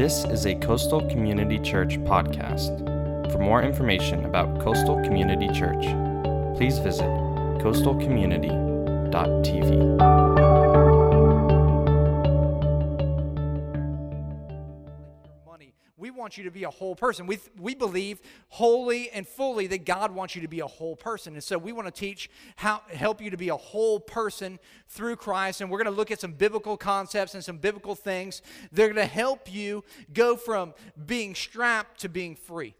This is a Coastal Community Church podcast. For more information about Coastal Community Church, please visit coastalcommunity.tv. We want you to be a whole person. We, we believe wholly and fully that God wants you to be a whole person. And so we want to teach how help you to be a whole person through Christ. And we're going to look at some biblical concepts and some biblical things. They're going to help you go from being strapped to being free.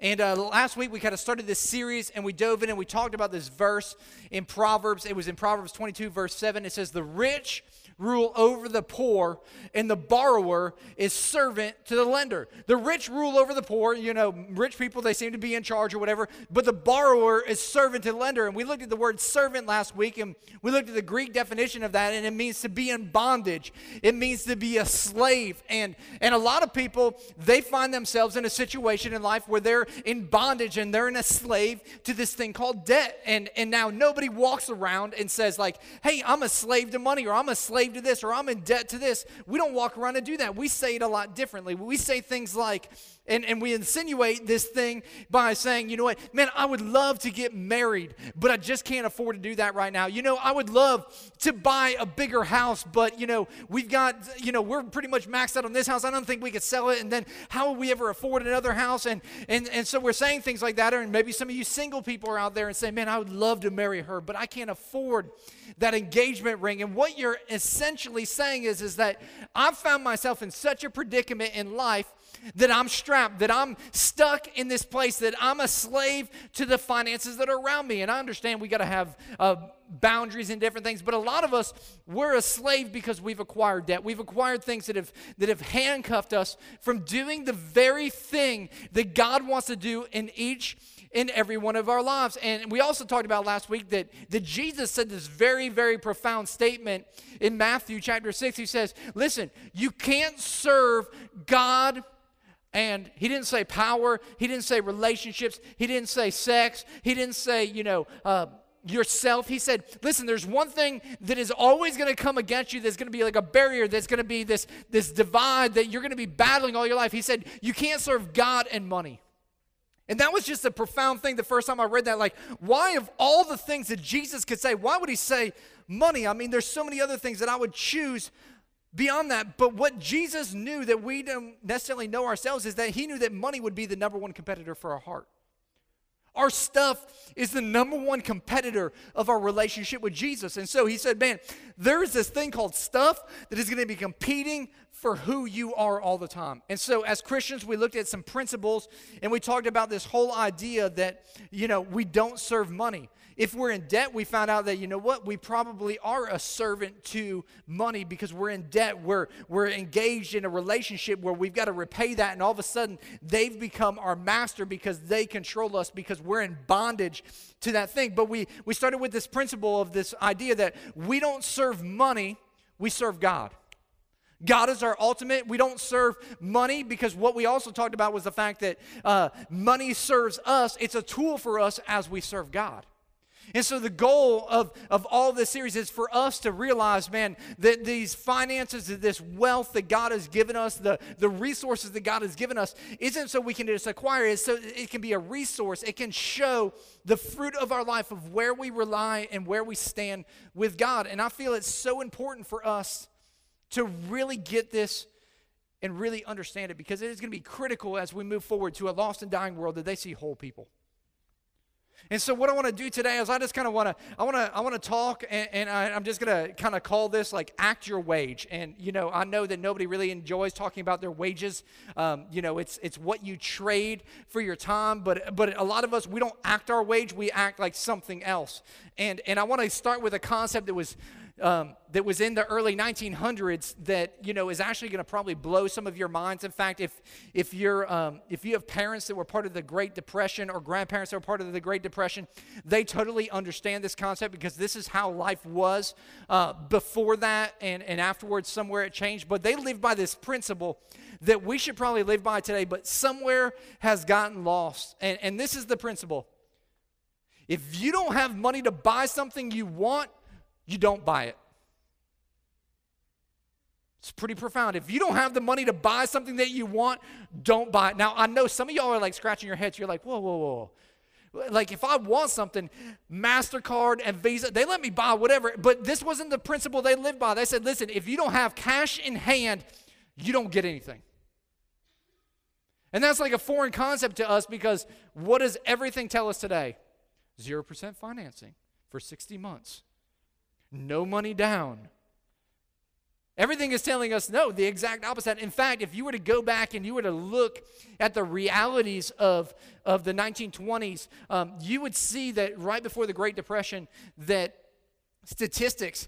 And uh, last week we kind of started this series and we dove in and we talked about this verse in Proverbs. It was in Proverbs 22, verse 7. It says, The rich rule over the poor, and the borrower is servant to the lender. The rich rule over the poor. You know, rich people, they seem to be in charge or whatever, but the borrower is servant to the lender. And we looked at the word servant last week, and we looked at the Greek definition of that, and it means to be in bondage, it means to be a slave. And, and a lot of people, they find themselves in a situation in life where they're in bondage and they're in a slave to this thing called debt. And, and now nobody walks around and says, like, hey, I'm a slave to money, or I'm a slave to this, or I'm in debt to this. We don't walk around and do that. We say it a lot differently. We say things like, and, and we insinuate this thing by saying, you know what, man, I would love to get married, but I just can't afford to do that right now. You know, I would love to buy a bigger house, but, you know, we've got, you know, we're pretty much maxed out on this house. I don't think we could sell it. And then how will we ever afford another house? And, and, and so we're saying things like that. And maybe some of you single people are out there and say, man, I would love to marry her, but I can't afford that engagement ring. And what you're essentially saying is, is that I've found myself in such a predicament in life that I'm strapped, that I'm stuck in this place, that I'm a slave to the finances that are around me. And I understand we got to have uh, boundaries and different things, but a lot of us, we're a slave because we've acquired debt. We've acquired things that have, that have handcuffed us from doing the very thing that God wants to do in each in every one of our lives. And we also talked about last week that, that Jesus said this very, very profound statement in Matthew chapter 6. He says, Listen, you can't serve God and he didn't say power, he didn't say relationships, he didn't say sex, he didn't say, you know, uh, yourself. He said, listen, there's one thing that is always going to come against you that's going to be like a barrier, that's going to be this, this divide that you're going to be battling all your life. He said, you can't serve God and money. And that was just a profound thing the first time I read that. Like, why, of all the things that Jesus could say, why would he say money? I mean, there's so many other things that I would choose beyond that. But what Jesus knew that we don't necessarily know ourselves is that he knew that money would be the number one competitor for our heart. Our stuff is the number one competitor of our relationship with Jesus. And so he said, Man, there is this thing called stuff that is going to be competing for who you are all the time. And so as Christians, we looked at some principles and we talked about this whole idea that, you know, we don't serve money. If we're in debt, we found out that, you know what, we probably are a servant to money because we're in debt. We're, we're engaged in a relationship where we've got to repay that. And all of a sudden, they've become our master because they control us because we're in bondage to that thing. But we, we started with this principle of this idea that we don't serve money, we serve God. God is our ultimate. We don't serve money because what we also talked about was the fact that uh, money serves us. It's a tool for us as we serve God. And so the goal of, of all this series is for us to realize, man, that these finances, this wealth that God has given us, the, the resources that God has given us, isn't so we can just acquire it, so it can be a resource. It can show the fruit of our life of where we rely and where we stand with God. And I feel it's so important for us to really get this and really understand it because it is going to be critical as we move forward to a lost and dying world that they see whole people. And so what I want to do today is I just kind of want to I want to I want to talk and, and I, am just going to kind of call this like act your wage. And you know I know that nobody really enjoys talking about their wages. Um, you know it's it's what you trade for your time. But but a lot of us we don't act our wage. We act like something else. And and I want to start with a concept that was um, that was in the early 1900s that you know is actually going to probably blow some of your minds. In fact, if if you're um, if you have parents that were part of the Great Depression or grandparents that were part of the Great Depression, they totally understand this concept because this is how life was uh, before that and and afterwards. Somewhere it changed, but they lived by this principle that we should probably live by today, but somewhere has gotten lost. And and this is the principle: if you don't have money to buy something you want you don't buy it. It's pretty profound. If you don't have the money to buy something that you want, don't buy it. Now, I know some of y'all are like scratching your heads. You're like, whoa, whoa, whoa. Like, if I want something, MasterCard and Visa, they let me buy whatever. But this wasn't the principle they lived by. They said, listen, if you don't have cash in hand, you don't get anything. And that's like a foreign concept to us because what does everything tell us today? 0% financing for 60 months, no money down. Everything is telling us no, the exact opposite. In fact, if you were to go back and you were to look at the realities of, of the 1920s, um, you would see that right before the Great Depression, that statistics,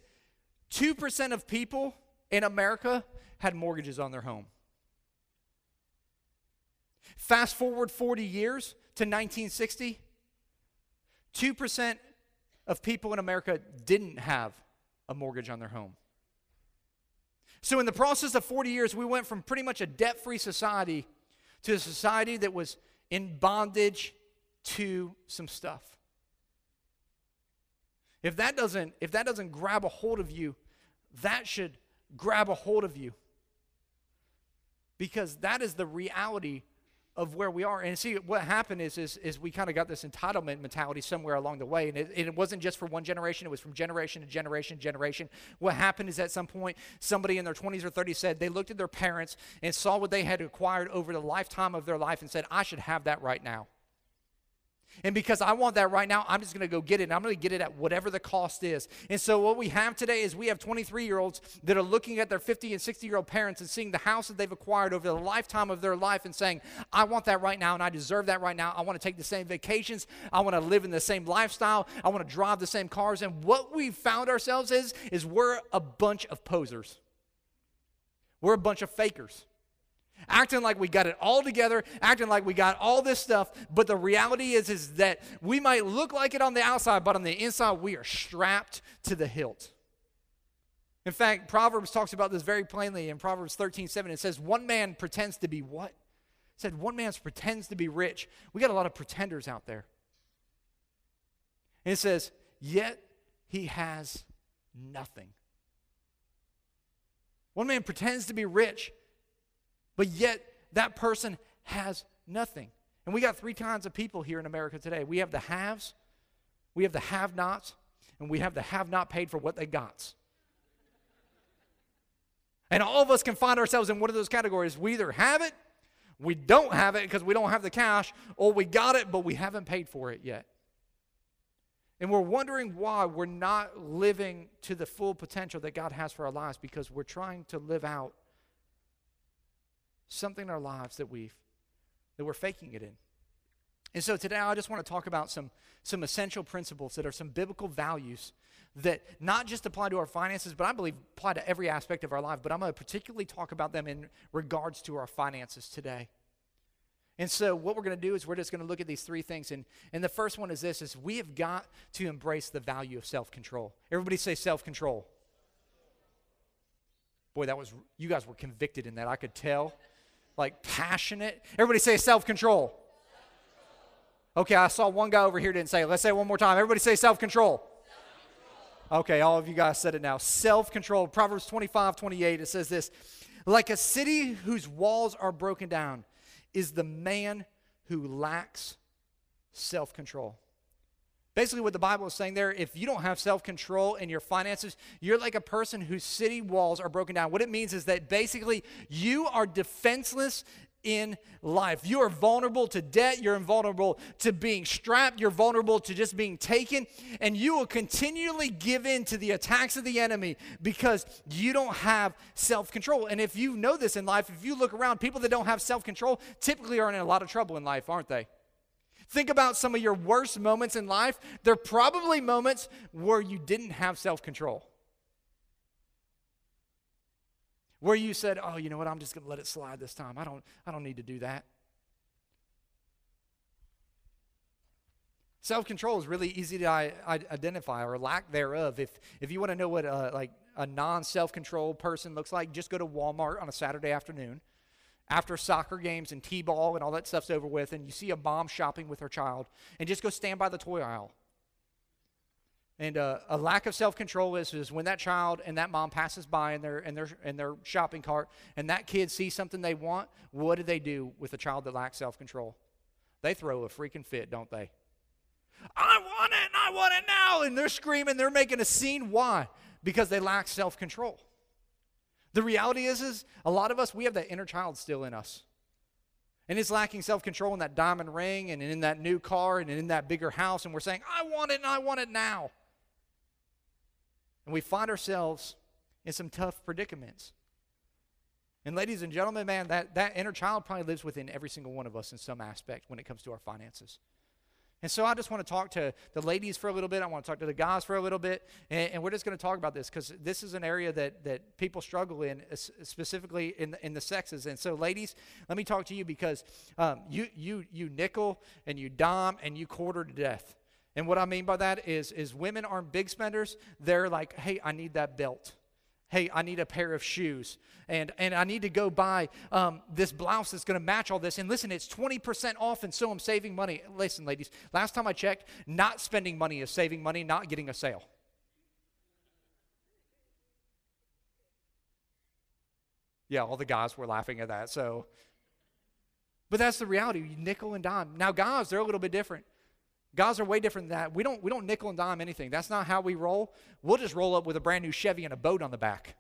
2% of people in America had mortgages on their home. Fast forward 40 years to 1960, 2% of people in America didn't have a mortgage on their home. So, in the process of 40 years, we went from pretty much a debt free society to a society that was in bondage to some stuff. If that doesn't, if that doesn't grab a hold of you, that should grab a hold of you. Because that is the reality of where we are. And see, what happened is, is, is we kind of got this entitlement mentality somewhere along the way. And it, and it wasn't just for one generation, it was from generation to generation to generation. What happened is at some point, somebody in their 20s or 30s said they looked at their parents and saw what they had acquired over the lifetime of their life and said, I should have that right now. And because I want that right now, I'm just going to go get it. And I'm going to get it at whatever the cost is. And so, what we have today is we have 23 year olds that are looking at their 50 and 60 year old parents and seeing the house that they've acquired over the lifetime of their life and saying, I want that right now and I deserve that right now. I want to take the same vacations. I want to live in the same lifestyle. I want to drive the same cars. And what we found ourselves is, is we're a bunch of posers, we're a bunch of fakers acting like we got it all together, acting like we got all this stuff, but the reality is is that we might look like it on the outside, but on the inside we are strapped to the hilt. In fact, Proverbs talks about this very plainly in Proverbs 13, 7. It says, One man pretends to be what? It said, One man pretends to be rich. We got a lot of pretenders out there. And it says, Yet he has nothing. One man pretends to be rich, but yet that person has nothing. And we got three kinds of people here in America today we have the haves, we have the have nots, and we have the have not paid for what they got. And all of us can find ourselves in one of those categories. We either have it, we don't have it because we don't have the cash, or we got it, but we haven't paid for it yet. And we're wondering why we're not living to the full potential that God has for our lives because we're trying to live out something in our lives that we've that we're faking it in. And so today I just want to talk about some some essential principles that are some biblical values that not just apply to our finances, but I believe apply to every aspect of our life. But I'm going to particularly talk about them in regards to our finances today. And so what we're going to do is we're just going to look at these three things. And, and the first one is this is we have got to embrace the value of self-control. Everybody say self-control. Boy, that was you guys were convicted in that. I could tell like passionate. Everybody say self control. Okay, I saw one guy over here didn't say it. Let's say it one more time. Everybody say self control. Okay, all of you guys said it now. Self control. Proverbs 25, 28, it says this Like a city whose walls are broken down is the man who lacks self control. Basically, what the Bible is saying there, if you don't have self control in your finances, you're like a person whose city walls are broken down. What it means is that basically you are defenseless in life. You are vulnerable to debt, you're vulnerable to being strapped, you're vulnerable to just being taken, and you will continually give in to the attacks of the enemy because you don't have self control. And if you know this in life, if you look around, people that don't have self control typically are in a lot of trouble in life, aren't they? Think about some of your worst moments in life. They're probably moments where you didn't have self control. Where you said, oh, you know what, I'm just going to let it slide this time. I don't, I don't need to do that. Self control is really easy to identify or lack thereof. If, if you want to know what a, like a non self control person looks like, just go to Walmart on a Saturday afternoon after soccer games and t-ball and all that stuff's over with and you see a mom shopping with her child and just go stand by the toy aisle And uh, a lack of self control is, is when that child and that mom passes by in their, in, their, in their shopping cart and that kid sees something they want, what do they do with a child that lacks self control? They throw a freaking fit, don't they? I want it and I want it now. And they're screaming, they're making a scene. Why? Because they lack self control. The reality is, is a lot of us, we have that inner child still in us. And it's lacking self control in that diamond ring and in that new car and in that bigger house. And we're saying, I want it and I want it now. And we find ourselves in some tough predicaments. And ladies and gentlemen, man, that, that inner child probably lives within every single one of us in some aspect when it comes to our finances. And so I just want to talk to the ladies for a little bit. I want to talk to the guys for a little bit. And, and we're just going to talk about this because this is an area that, that people struggle in, specifically in the, in the sexes. And so, ladies, let me talk to you because um, you, you, you nickel and you dime and you quarter to death. And what I mean by that is, is women aren't big spenders. They're like, hey, I need that belt. Hey, I need a pair of shoes. And, and I need to go buy um, this blouse that's going to match all this. And listen, it's 20% off, and so I'm saving money. Listen, ladies, last time I checked, not spending money is saving money, not getting a sale. Yeah, all the guys were laughing at that. So, but that's the reality. Nickel and dime. Now, guys, they're a little bit different. Guys are way different than that. We don't, we don't nickel and dime anything. That's not how we roll. We'll just roll up with a brand new Chevy and a boat on the back.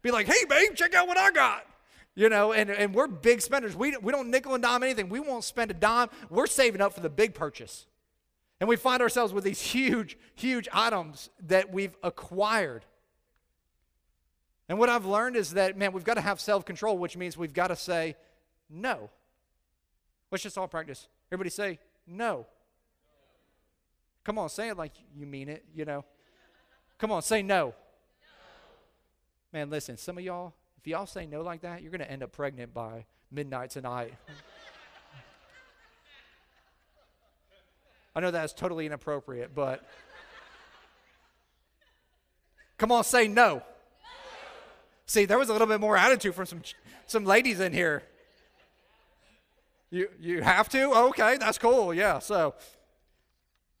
Be like, hey, babe, check out what I got. You know, and, and we're big spenders. We, we don't nickel and dime anything. We won't spend a dime. We're saving up for the big purchase. And we find ourselves with these huge, huge items that we've acquired. And what I've learned is that, man, we've got to have self control, which means we've got to say no. Let's just all practice. Everybody say no. Come on, say it like you mean it, you know. Come on, say no. no. Man, listen, some of y'all, if y'all say no like that, you're going to end up pregnant by midnight tonight. I know that's totally inappropriate, but come on, say no. no. See, there was a little bit more attitude from some some ladies in here. You you have to? Okay, that's cool. Yeah. So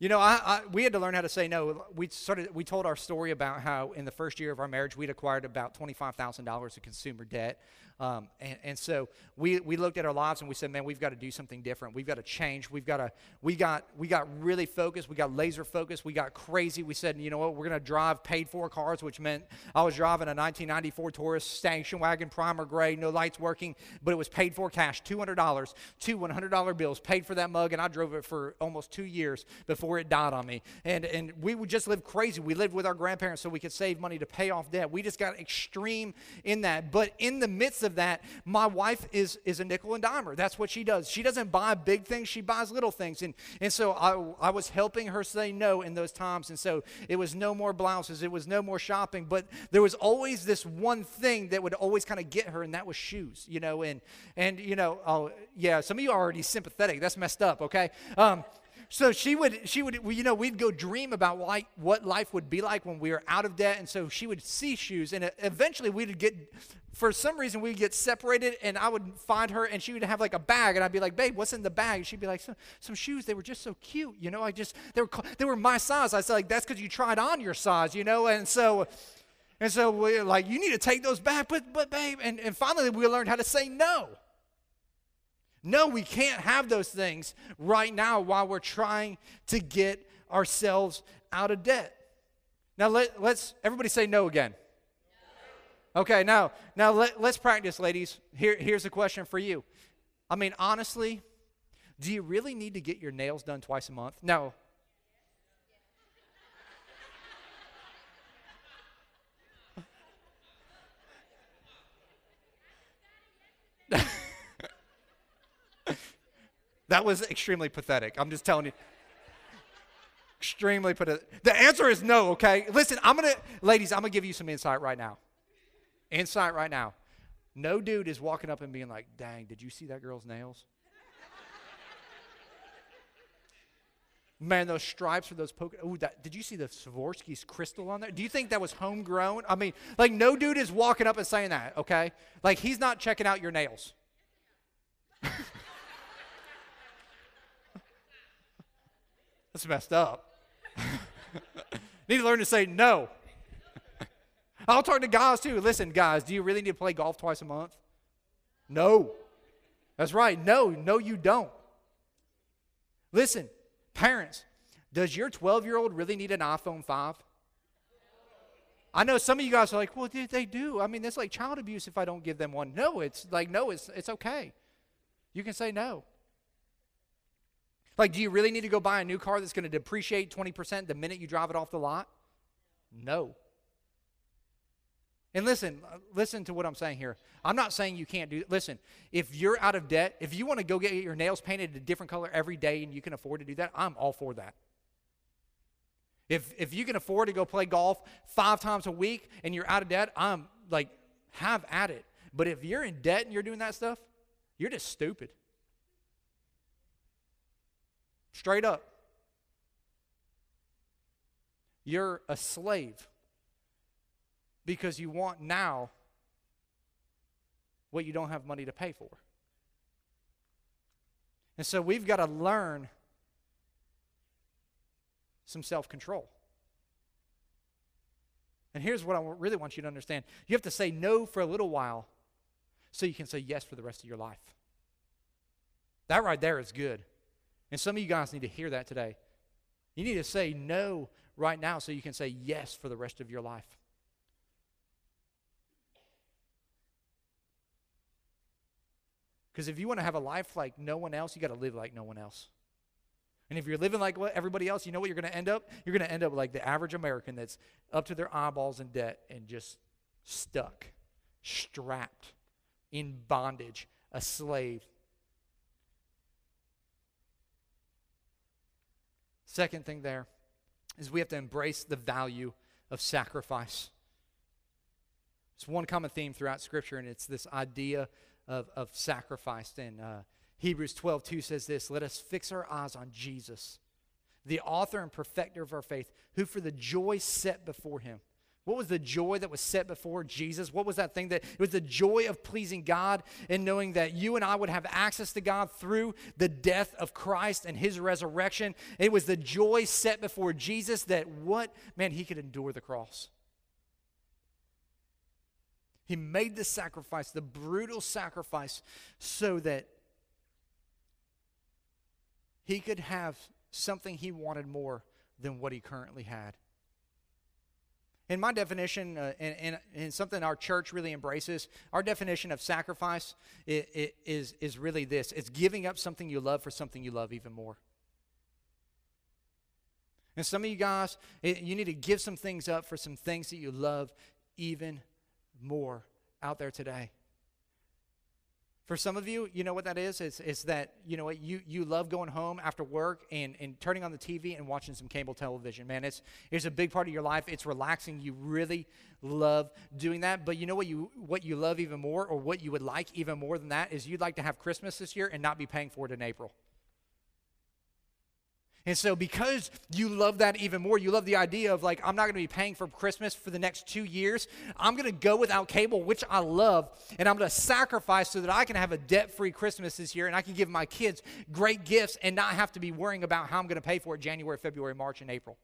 you know, I, I, we had to learn how to say no. We started. We told our story about how in the first year of our marriage we'd acquired about twenty-five thousand dollars of consumer debt, um, and, and so we, we looked at our lives and we said, man, we've got to do something different. We've got to change. We've got to, we got, we got really focused. We got laser focused. We got crazy. We said, you know what, we're going to drive paid for cars, which meant I was driving a 1994 Taurus station wagon, primer gray, no lights working, but it was paid for cash, $200, two $100 bills, paid for that mug, and I drove it for almost two years before it died on me. And, and we would just live crazy. We lived with our grandparents so we could save money to pay off debt. We just got extreme in that. But in the midst of of that, my wife is, is a nickel and dimer. That's what she does. She doesn't buy big things, she buys little things. And, and so I, I was helping her say no in those times. And so it was no more blouses, it was no more shopping. But there was always this one thing that would always kind of get her, and that was shoes, you know. And, and you know, oh, yeah, some of you are already sympathetic. That's messed up, okay? Um, so she would she would you know we'd go dream about like what life would be like when we were out of debt and so she would see shoes and uh, eventually we'd get for some reason we'd get separated and I would find her and she would have like a bag and I'd be like, babe, what's in the bag? And she'd be like, some, some shoes. They were just so cute, you know. I just they were they were my size. I said like that's because you tried on your size, you know. And so and so we're like you need to take those back, but but babe. And and finally we learned how to say no. No, we can't have those things right now while we're trying to get ourselves out of debt. Now let, let's everybody say no again. Okay, now, now let, let's practice, ladies. Here, here's a question for you. I mean, honestly, do you really need to get your nails done twice a month? No. That was extremely pathetic. I'm just telling you. Extremely pathetic. The answer is no, okay? Listen, I'm going to, ladies, I'm going to give you some insight right now. Insight right now. No dude is walking up and being like, dang, did you see that girl's nails? Man, those stripes for those poke. That, did you see the Swarovski's crystal on there? Do you think that was homegrown? I mean, like, no dude is walking up and saying that, okay? Like, he's not checking out your nails. That's messed up. need to learn to say no. I'll talk to guys too. Listen, guys, do you really need to play golf twice a month? No. That's right. No, no, you don't. Listen, parents, does your 12 year old really need an iPhone 5? I know some of you guys are like, well, they do. I mean, that's like child abuse if I don't give them one. No, it's like, no, it's, it's okay. You can say no. Like, do you really need to go buy a new car that's going to depreciate 20% the minute you drive it off the lot? No. And listen, uh, listen to what I'm saying here. I'm not saying you can't do Listen, if you're out of debt, if you want to go get your nails painted a different color every day and you can afford to do that, I'm all for that. If, if you can afford to go play golf five times a week and you're out of debt, I'm like, have at it. But if you're in debt and you're doing that stuff, you're just stupid. Straight up. You're a slave because you want now what you don't have money to pay for. And so we've got to learn some self control. And here's what I really want you to understand you have to say no for a little while so you can say yes for the rest of your life. That right there is good. And some of you guys need to hear that today. You need to say no right now so you can say yes for the rest of your life. Because if you want to have a life like no one else, you got to live like no one else. And if you're living like everybody else, you know what you're going to end up? You're going to end up like the average American that's up to their eyeballs in debt and just stuck, strapped, in bondage, a slave. Second thing there is we have to embrace the value of sacrifice. It's one common theme throughout Scripture, and it's this idea of, of sacrifice. And uh, Hebrews 12, 2 says this Let us fix our eyes on Jesus, the author and perfecter of our faith, who for the joy set before him. What was the joy that was set before Jesus? What was that thing that it was the joy of pleasing God and knowing that you and I would have access to God through the death of Christ and his resurrection? It was the joy set before Jesus that what, man, he could endure the cross. He made the sacrifice, the brutal sacrifice, so that he could have something he wanted more than what he currently had. In my definition, uh, and, and, and, something our church really embraces, our definition of sacrifice is, is, is really this it's giving up something you love for something you love even more. And some of you guys, it, you need to give some things up for some things that you love even more out there today. For some of you, you know what that is? It's, it's that, you know what, you, you love going home after work and, and turning on the TV and watching some cable television. Man, it's, it's a big part of your life. It's relaxing. You really love doing that. But you know what you, what you love even more, or what you would like even more than that, is you'd like to have Christmas this year and not be paying for it in April. And so, because you love that even more, you love the idea of like, I'm not going to be paying for Christmas for the next two years. I'm going to go without cable, which I love, and I'm going to sacrifice so that I can have a debt free Christmas this year and I can give my kids great gifts and not have to be worrying about how I'm going to pay for it January, February, March, and April.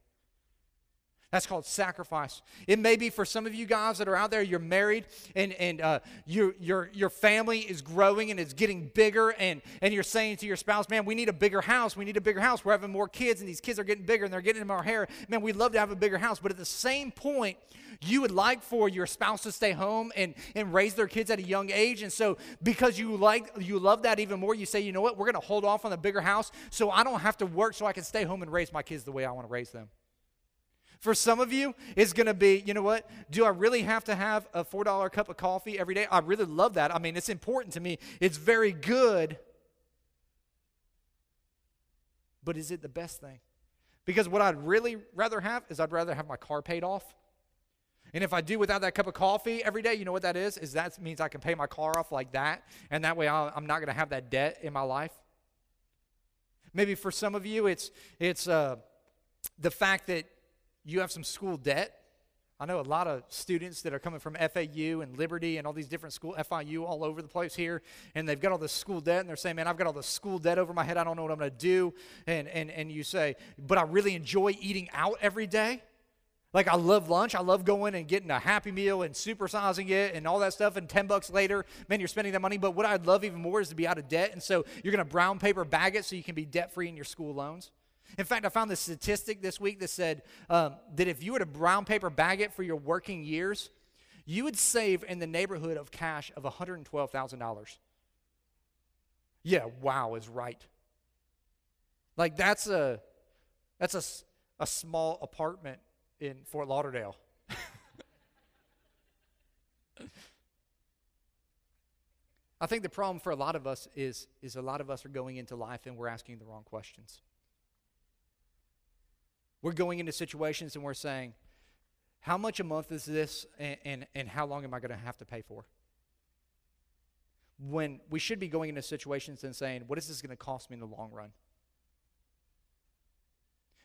That's called sacrifice. It may be for some of you guys that are out there, you're married and, and uh, your, your, your family is growing and it's getting bigger, and, and you're saying to your spouse, Man, we need a bigger house. We need a bigger house. We're having more kids, and these kids are getting bigger and they're getting in our hair. Man, we'd love to have a bigger house. But at the same point, you would like for your spouse to stay home and, and raise their kids at a young age. And so, because you like you love that even more, you say, You know what? We're going to hold off on the bigger house so I don't have to work so I can stay home and raise my kids the way I want to raise them. For some of you, it's going to be, you know what? Do I really have to have a $4 cup of coffee every day? I really love that. I mean, it's important to me. It's very good. But is it the best thing? Because what I'd really rather have is I'd rather have my car paid off. And if I do without that cup of coffee every day, you know what that is? Is that means I can pay my car off like that, and that way i am not going to have that debt in my life. Maybe for some of you, it's it's uh, the fact that you have some school debt. I know a lot of students that are coming from FAU and Liberty and all these different school FIU all over the place here, and they've got all this school debt, and they're saying, "Man, I've got all this school debt over my head. I don't know what I'm going to do." And and and you say, "But I really enjoy eating out every day." Like I love lunch. I love going and getting a happy meal and supersizing it and all that stuff. And 10 bucks later, man, you're spending that money. But what I'd love even more is to be out of debt. And so you're going to brown paper bag it so you can be debt free in your school loans. In fact, I found this statistic this week that said um, that if you were to brown paper bag it for your working years, you would save in the neighborhood of cash of $112,000. Yeah, wow is right. Like that's a that's a, a small apartment in Fort Lauderdale. I think the problem for a lot of us is, is a lot of us are going into life and we're asking the wrong questions. We're going into situations and we're saying, how much a month is this and, and, and how long am I going to have to pay for? When we should be going into situations and saying, what is this going to cost me in the long run?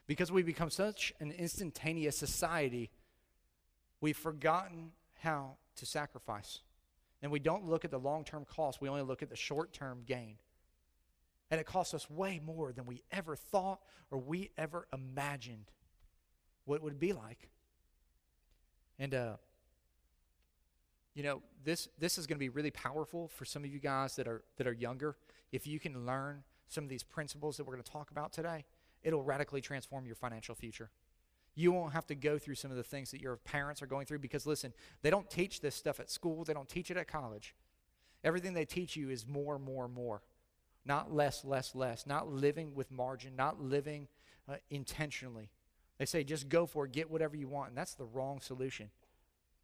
Because we become such an instantaneous society, we've forgotten how to sacrifice. And we don't look at the long term cost, we only look at the short term gain. And it costs us way more than we ever thought or we ever imagined what it would be like. And, uh, you know, this, this is going to be really powerful for some of you guys that are, that are younger. If you can learn some of these principles that we're going to talk about today, it'll radically transform your financial future. You won't have to go through some of the things that your parents are going through because, listen, they don't teach this stuff at school, they don't teach it at college. Everything they teach you is more, more, more. Not less, less, less. Not living with margin, not living uh, intentionally. They say just go for it, get whatever you want, and that's the wrong solution.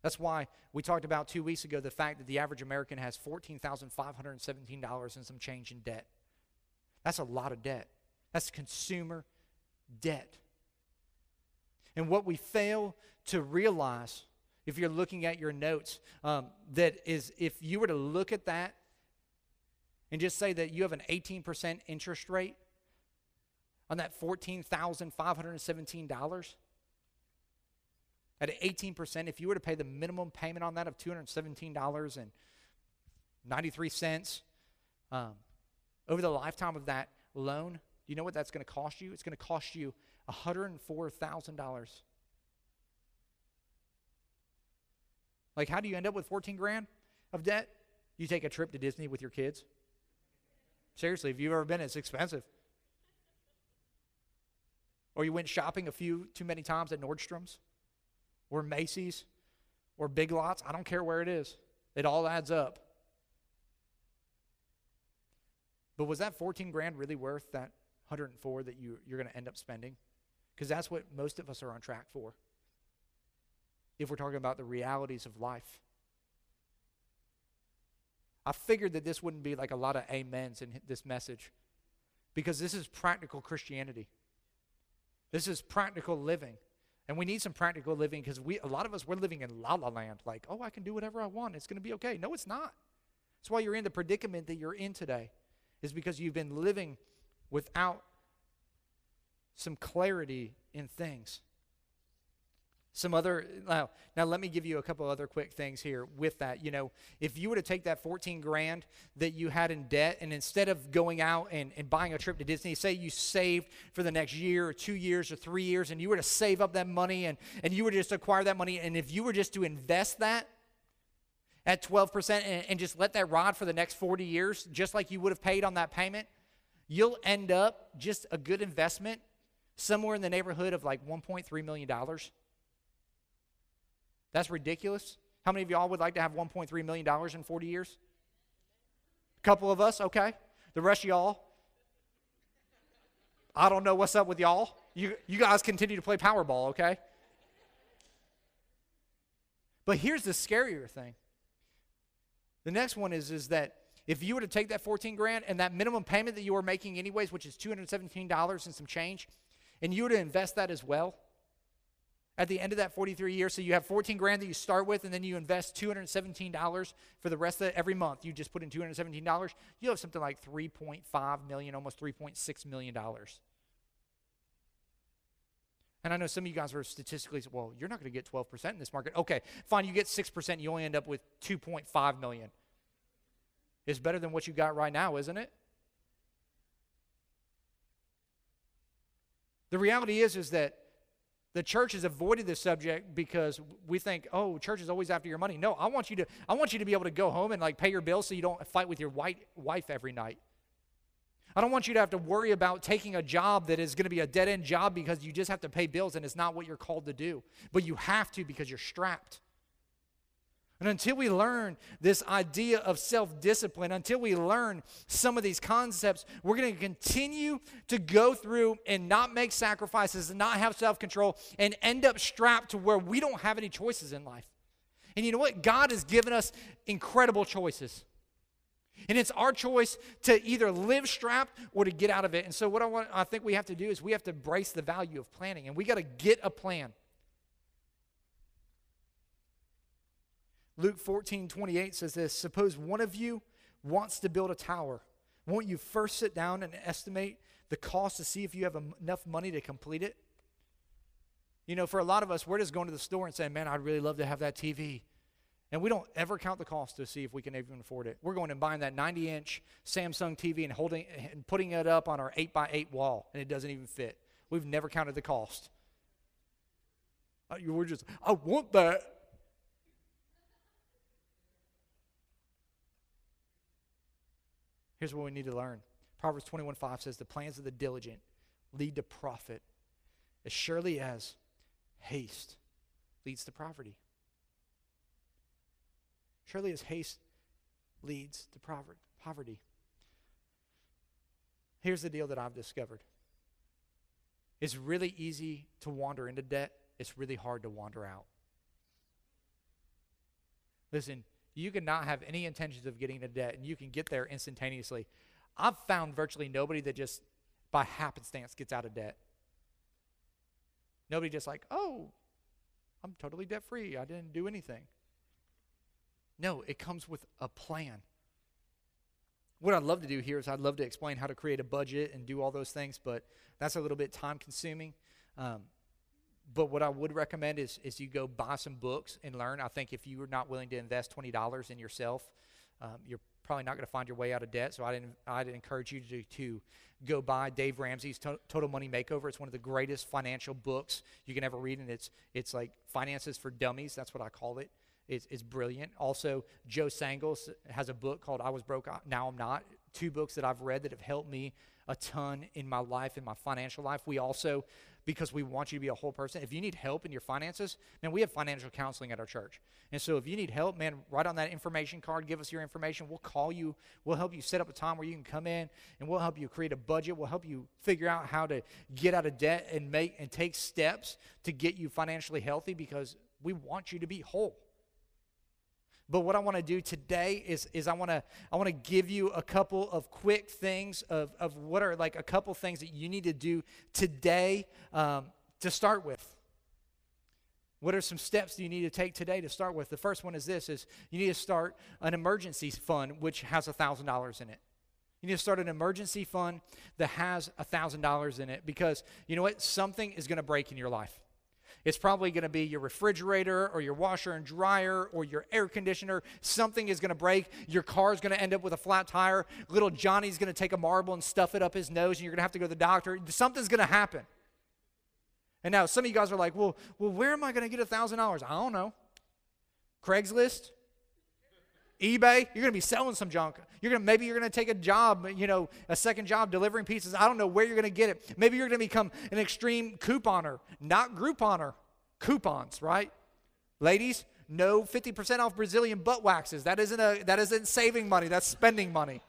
That's why we talked about two weeks ago the fact that the average American has $14,517 and some change in debt. That's a lot of debt. That's consumer debt. And what we fail to realize, if you're looking at your notes, um, that is if you were to look at that and just say that you have an 18% interest rate on that $14,517, at 18%, if you were to pay the minimum payment on that of $217.93 um, over the lifetime of that loan, you know what that's going to cost you? It's going to cost you $104,000. Like, how do you end up with 14 grand of debt? You take a trip to Disney with your kids. Seriously, if you've ever been, it's expensive. Or you went shopping a few too many times at Nordstrom's or Macy's or Big Lots. I don't care where it is, it all adds up. But was that 14 grand really worth that 104 that you, you're going to end up spending? Because that's what most of us are on track for. If we're talking about the realities of life. I figured that this wouldn't be like a lot of amens in this message because this is practical Christianity. This is practical living. And we need some practical living because we a lot of us we're living in la la land, like, oh, I can do whatever I want. It's gonna be okay. No, it's not. That's why you're in the predicament that you're in today, is because you've been living without some clarity in things. Some other now, now let me give you a couple other quick things here with that. You know, if you were to take that 14 grand that you had in debt and instead of going out and, and buying a trip to Disney, say you saved for the next year or two years or three years, and you were to save up that money and, and you were to just acquire that money, and if you were just to invest that at 12% and, and just let that ride for the next 40 years, just like you would have paid on that payment, you'll end up just a good investment somewhere in the neighborhood of like $1.3 million. That's ridiculous. How many of y'all would like to have $1.3 million in 40 years? A couple of us, okay. The rest of y'all, I don't know what's up with y'all. You, you guys continue to play Powerball, okay? But here's the scarier thing. The next one is, is that if you were to take that 14 grand and that minimum payment that you were making anyways, which is $217 and some change, and you were to invest that as well at the end of that 43 years. So you have 14 grand that you start with, and then you invest $217 for the rest of it every month. You just put in $217. You have something like 3.5 million, almost 3.6 million dollars. And I know some of you guys are statistically, well, you're not going to get 12% in this market. Okay, fine, you get 6%, you only end up with 2.5 million. It's better than what you got right now, isn't it? The reality is is that The church has avoided this subject because we think, oh, church is always after your money. No, I want you to I want you to be able to go home and like pay your bills so you don't fight with your white wife every night. I don't want you to have to worry about taking a job that is going to be a dead end job because you just have to pay bills and it's not what you're called to do. But you have to because you're strapped. And until we learn this idea of self discipline, until we learn some of these concepts, we're going to continue to go through and not make sacrifices and not have self control and end up strapped to where we don't have any choices in life. And you know what? God has given us incredible choices. And it's our choice to either live strapped or to get out of it. And so what I want I think we have to do is we have to embrace the value of planning and we got to get a plan. Luke 14, 28 says this Suppose one of you wants to build a tower. Won't you first sit down and estimate the cost to see if you have enough money to complete it? You know, for a lot of us, we're just going to the store and saying, Man, I'd really love to have that TV. And we don't ever count the cost to see if we can even afford it. We're going and buying that 90 inch Samsung TV and holding and putting it up on our 8 by 8 wall, and it doesn't even fit. We've never counted the cost. Uh, we're just, I want that. Here's what we need to learn Proverbs 21 5 says, The plans of the diligent lead to profit as surely as haste leads to poverty. Surely as haste leads to poverty. Here's the deal that I've discovered it's really easy to wander into debt, it's really hard to wander out. Listen, you can not have any intentions of getting into debt and you can get there instantaneously. I've found virtually nobody that just by happenstance gets out of debt. Nobody just like, oh, I'm totally debt free. I didn't do anything. No, it comes with a plan. What I'd love to do here is I'd love to explain how to create a budget and do all those things, but that's a little bit time consuming. Um, but what I would recommend is, is you go buy some books and learn. I think if you are not willing to invest $20 in yourself, um, you're probably not going to find your way out of debt. So I'd, I'd encourage you to, to go buy Dave Ramsey's to- Total Money Makeover. It's one of the greatest financial books you can ever read, and it's, it's like finances for dummies. That's what I call it. It's, it's brilliant. Also, Joe Sangl has a book called I Was Broke, Now I'm Not. Two books that I've read that have helped me a ton in my life, in my financial life. We also because we want you to be a whole person. If you need help in your finances, man, we have financial counseling at our church. And so if you need help, man, write on that information card, give us your information. We'll call you. We'll help you set up a time where you can come in and we'll help you create a budget. We'll help you figure out how to get out of debt and make and take steps to get you financially healthy because we want you to be whole. But what I want to do today is, is I want to I want to give you a couple of quick things of, of what are like a couple things that you need to do today um, to start with. What are some steps you need to take today to start with? The first one is this: is you need to start an emergency fund which has a thousand dollars in it. You need to start an emergency fund that has a thousand dollars in it because you know what? Something is going to break in your life. It's probably going to be your refrigerator or your washer and dryer or your air conditioner. Something is going to break. Your car is going to end up with a flat tire. Little Johnny's going to take a marble and stuff it up his nose, and you're going to have to go to the doctor. Something's going to happen. And now some of you guys are like, well, well where am I going to get a $1,000? I don't know. Craigslist? eBay, you're going to be selling some junk. You're going to maybe you're going to take a job, you know, a second job delivering pizzas. I don't know where you're going to get it. Maybe you're going to become an extreme couponer, not Grouponer, coupons, right? Ladies, no 50% off Brazilian butt waxes. That isn't a that isn't saving money, that's spending money.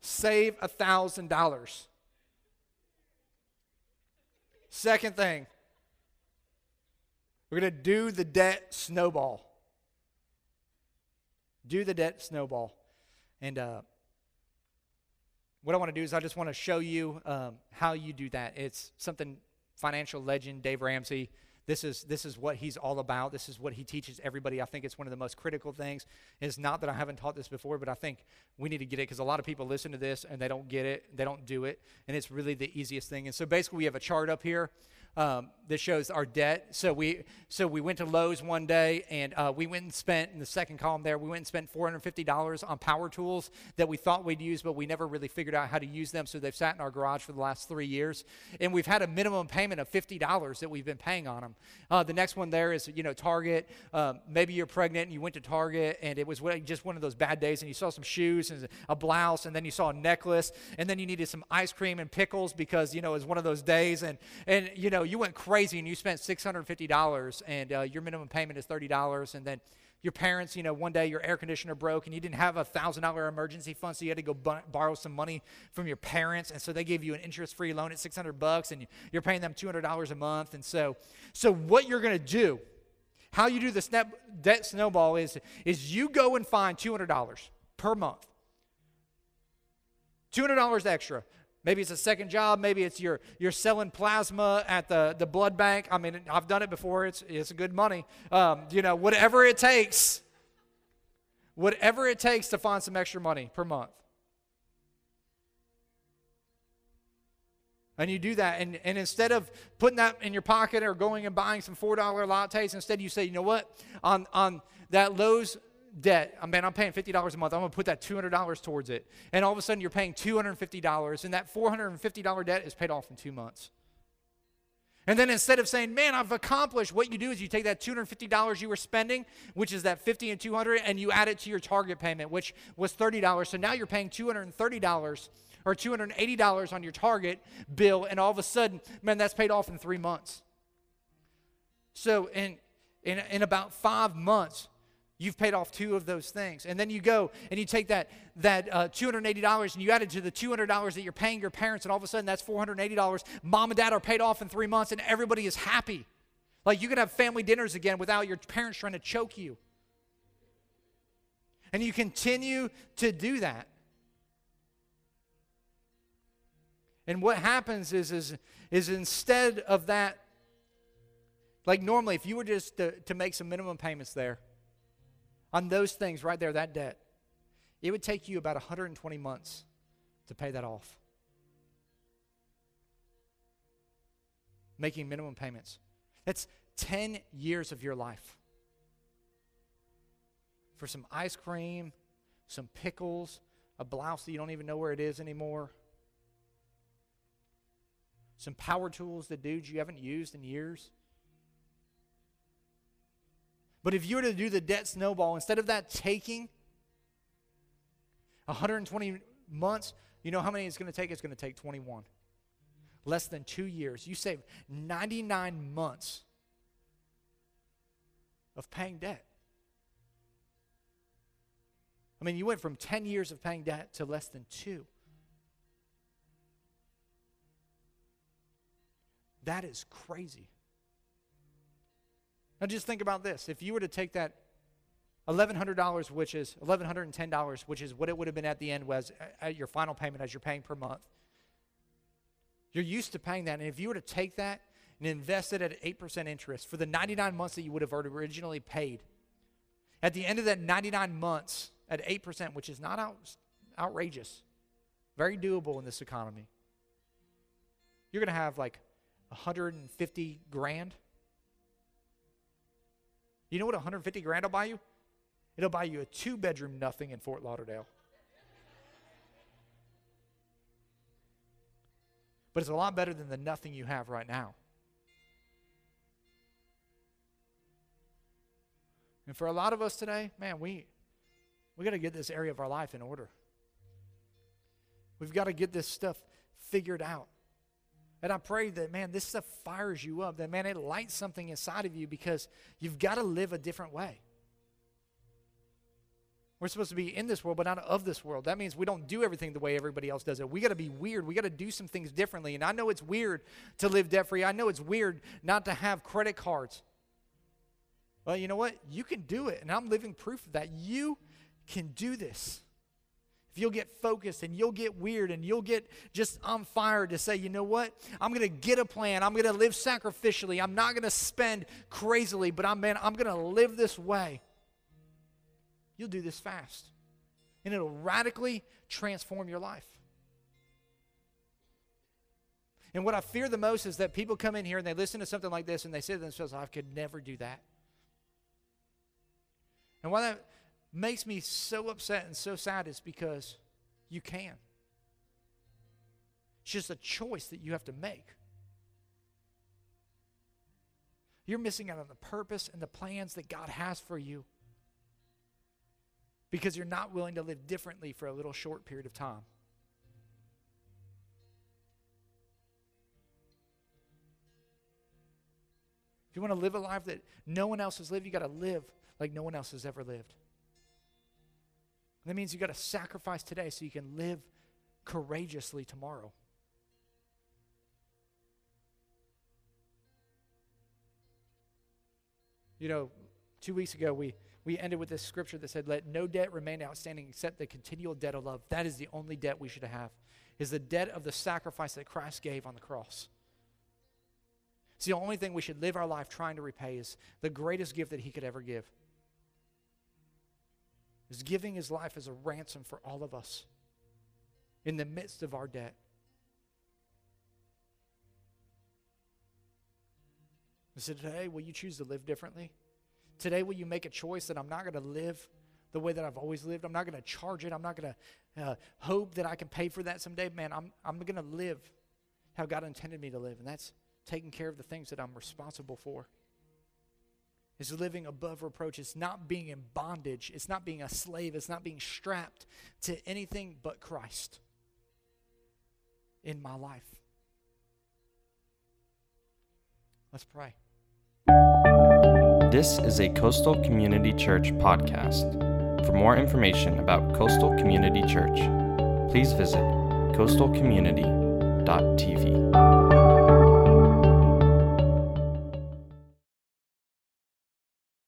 Save a thousand dollars. Second thing, we're going to do the debt snowball. Do the debt snowball. And uh, what I want to do is I just want to show you um, how you do that. It's something financial legend Dave Ramsey. This is this is what he's all about. This is what he teaches everybody. I think it's one of the most critical things. It's not that I haven't taught this before, but I think we need to get it because a lot of people listen to this and they don't get it, they don't do it, and it's really the easiest thing. And so basically, we have a chart up here um, that shows our debt. So we so we went to Lowe's one day and uh, we went and spent in the second column there. We went and spent four hundred fifty dollars on power tools that we thought we'd use, but we never really figured out how to use them. So they've sat in our garage for the last three years, and we've had a minimum payment of fifty dollars that we've been paying on them. Uh, the next one there is you know Target. Um, maybe you're pregnant and you went to Target and it was just one of those bad days, and you saw some shoes and a blouse, and then you saw a necklace, and then you needed some ice cream and pickles because you know it was one of those days, and and you know you went crazy and you spent $650 and uh, your minimum payment is $30 and then your parents, you know, one day your air conditioner broke and you didn't have a thousand dollar emergency fund, so you had to go b- borrow some money from your parents, and so they gave you an interest free loan at 600 bucks, and you're paying them $200 a month, and so, so what you're going to do, how you do the snap, debt snowball is, is you go and find $200 per month, $200 extra. Maybe it's a second job. Maybe it's you're, you're selling plasma at the, the blood bank. I mean, I've done it before. It's, it's good money. Um, you know, whatever it takes, whatever it takes to find some extra money per month. And you do that, and, and instead of putting that in your pocket or going and buying some $4 lattes, instead you say, you know what? On, on that Lowe's debt. Uh, I mean, I'm paying $50 a month. I'm going to put that $200 towards it. And all of a sudden, you're paying $250, and that $450 debt is paid off in two months. And then instead of saying, man, I've accomplished, what you do is you take that $250 you were spending, which is that 50 and 200, and you add it to your target payment, which was $30. So now you're paying $230 or $280 on your target bill, and all of a sudden, man, that's paid off in three months. So in, in, in about five months, You've paid off two of those things. And then you go and you take that, that uh, $280 and you add it to the $200 that you're paying your parents, and all of a sudden that's $480. Mom and dad are paid off in three months, and everybody is happy. Like you can have family dinners again without your parents trying to choke you. And you continue to do that. And what happens is, is, is instead of that, like normally, if you were just to, to make some minimum payments there, on those things right there, that debt, it would take you about 120 months to pay that off. Making minimum payments. That's 10 years of your life. For some ice cream, some pickles, a blouse that you don't even know where it is anymore, some power tools that dudes you haven't used in years. But if you were to do the debt snowball, instead of that taking 120 months, you know how many it's going to take? It's going to take 21. Less than two years. You save 99 months of paying debt. I mean, you went from 10 years of paying debt to less than two. That is crazy. Now just think about this. If you were to take that $1,100, which is $1,110, which is what it would have been at the end was uh, at your final payment as you're paying per month. You're used to paying that. And if you were to take that and invest it at 8% interest for the 99 months that you would have originally paid, at the end of that 99 months at 8%, which is not out, outrageous, very doable in this economy, you're going to have like 150 grand you know what 150 grand will buy you? It'll buy you a two bedroom nothing in Fort Lauderdale. But it's a lot better than the nothing you have right now. And for a lot of us today, man, we we got to get this area of our life in order. We've got to get this stuff figured out. And I pray that, man, this stuff fires you up, that, man, it lights something inside of you because you've got to live a different way. We're supposed to be in this world, but not of this world. That means we don't do everything the way everybody else does it. We got to be weird. We got to do some things differently. And I know it's weird to live debt free. I know it's weird not to have credit cards. Well, you know what? You can do it. And I'm living proof of that. You can do this if you'll get focused and you'll get weird and you'll get just on fire to say, you know what? I'm going to get a plan. I'm going to live sacrificially. I'm not going to spend crazily, but I'm, man, I'm going to live this way. You'll do this fast. And it'll radically transform your life. And what I fear the most is that people come in here and they listen to something like this and they say to themselves, I could never do that. And why that makes me so upset and so sad is because you can. It's just a choice that you have to make. You're missing out on the purpose and the plans that God has for you because you're not willing to live differently for a little short period of time. If you want to live a life that no one else has lived, you got to live like no one else has ever lived. That means you've got to sacrifice today so you can live courageously tomorrow. You know, two weeks ago, we, we ended with this scripture that said, Let no debt remain outstanding except the continual debt of love. That is the only debt we should have, is the debt of the sacrifice that Christ gave on the cross. It's the only thing we should live our life trying to repay is the greatest gift that he could ever give. Is giving his life as a ransom for all of us in the midst of our debt. So today, will you choose to live differently? Today, will you make a choice that I'm not going to live the way that I've always lived? I'm not going to charge it. I'm not going to uh, hope that I can pay for that someday. Man, I'm, I'm going to live how God intended me to live, and that's taking care of the things that I'm responsible for. Is living above reproach. It's not being in bondage. It's not being a slave. It's not being strapped to anything but Christ in my life. Let's pray. This is a Coastal Community Church podcast. For more information about Coastal Community Church, please visit coastalcommunity.tv.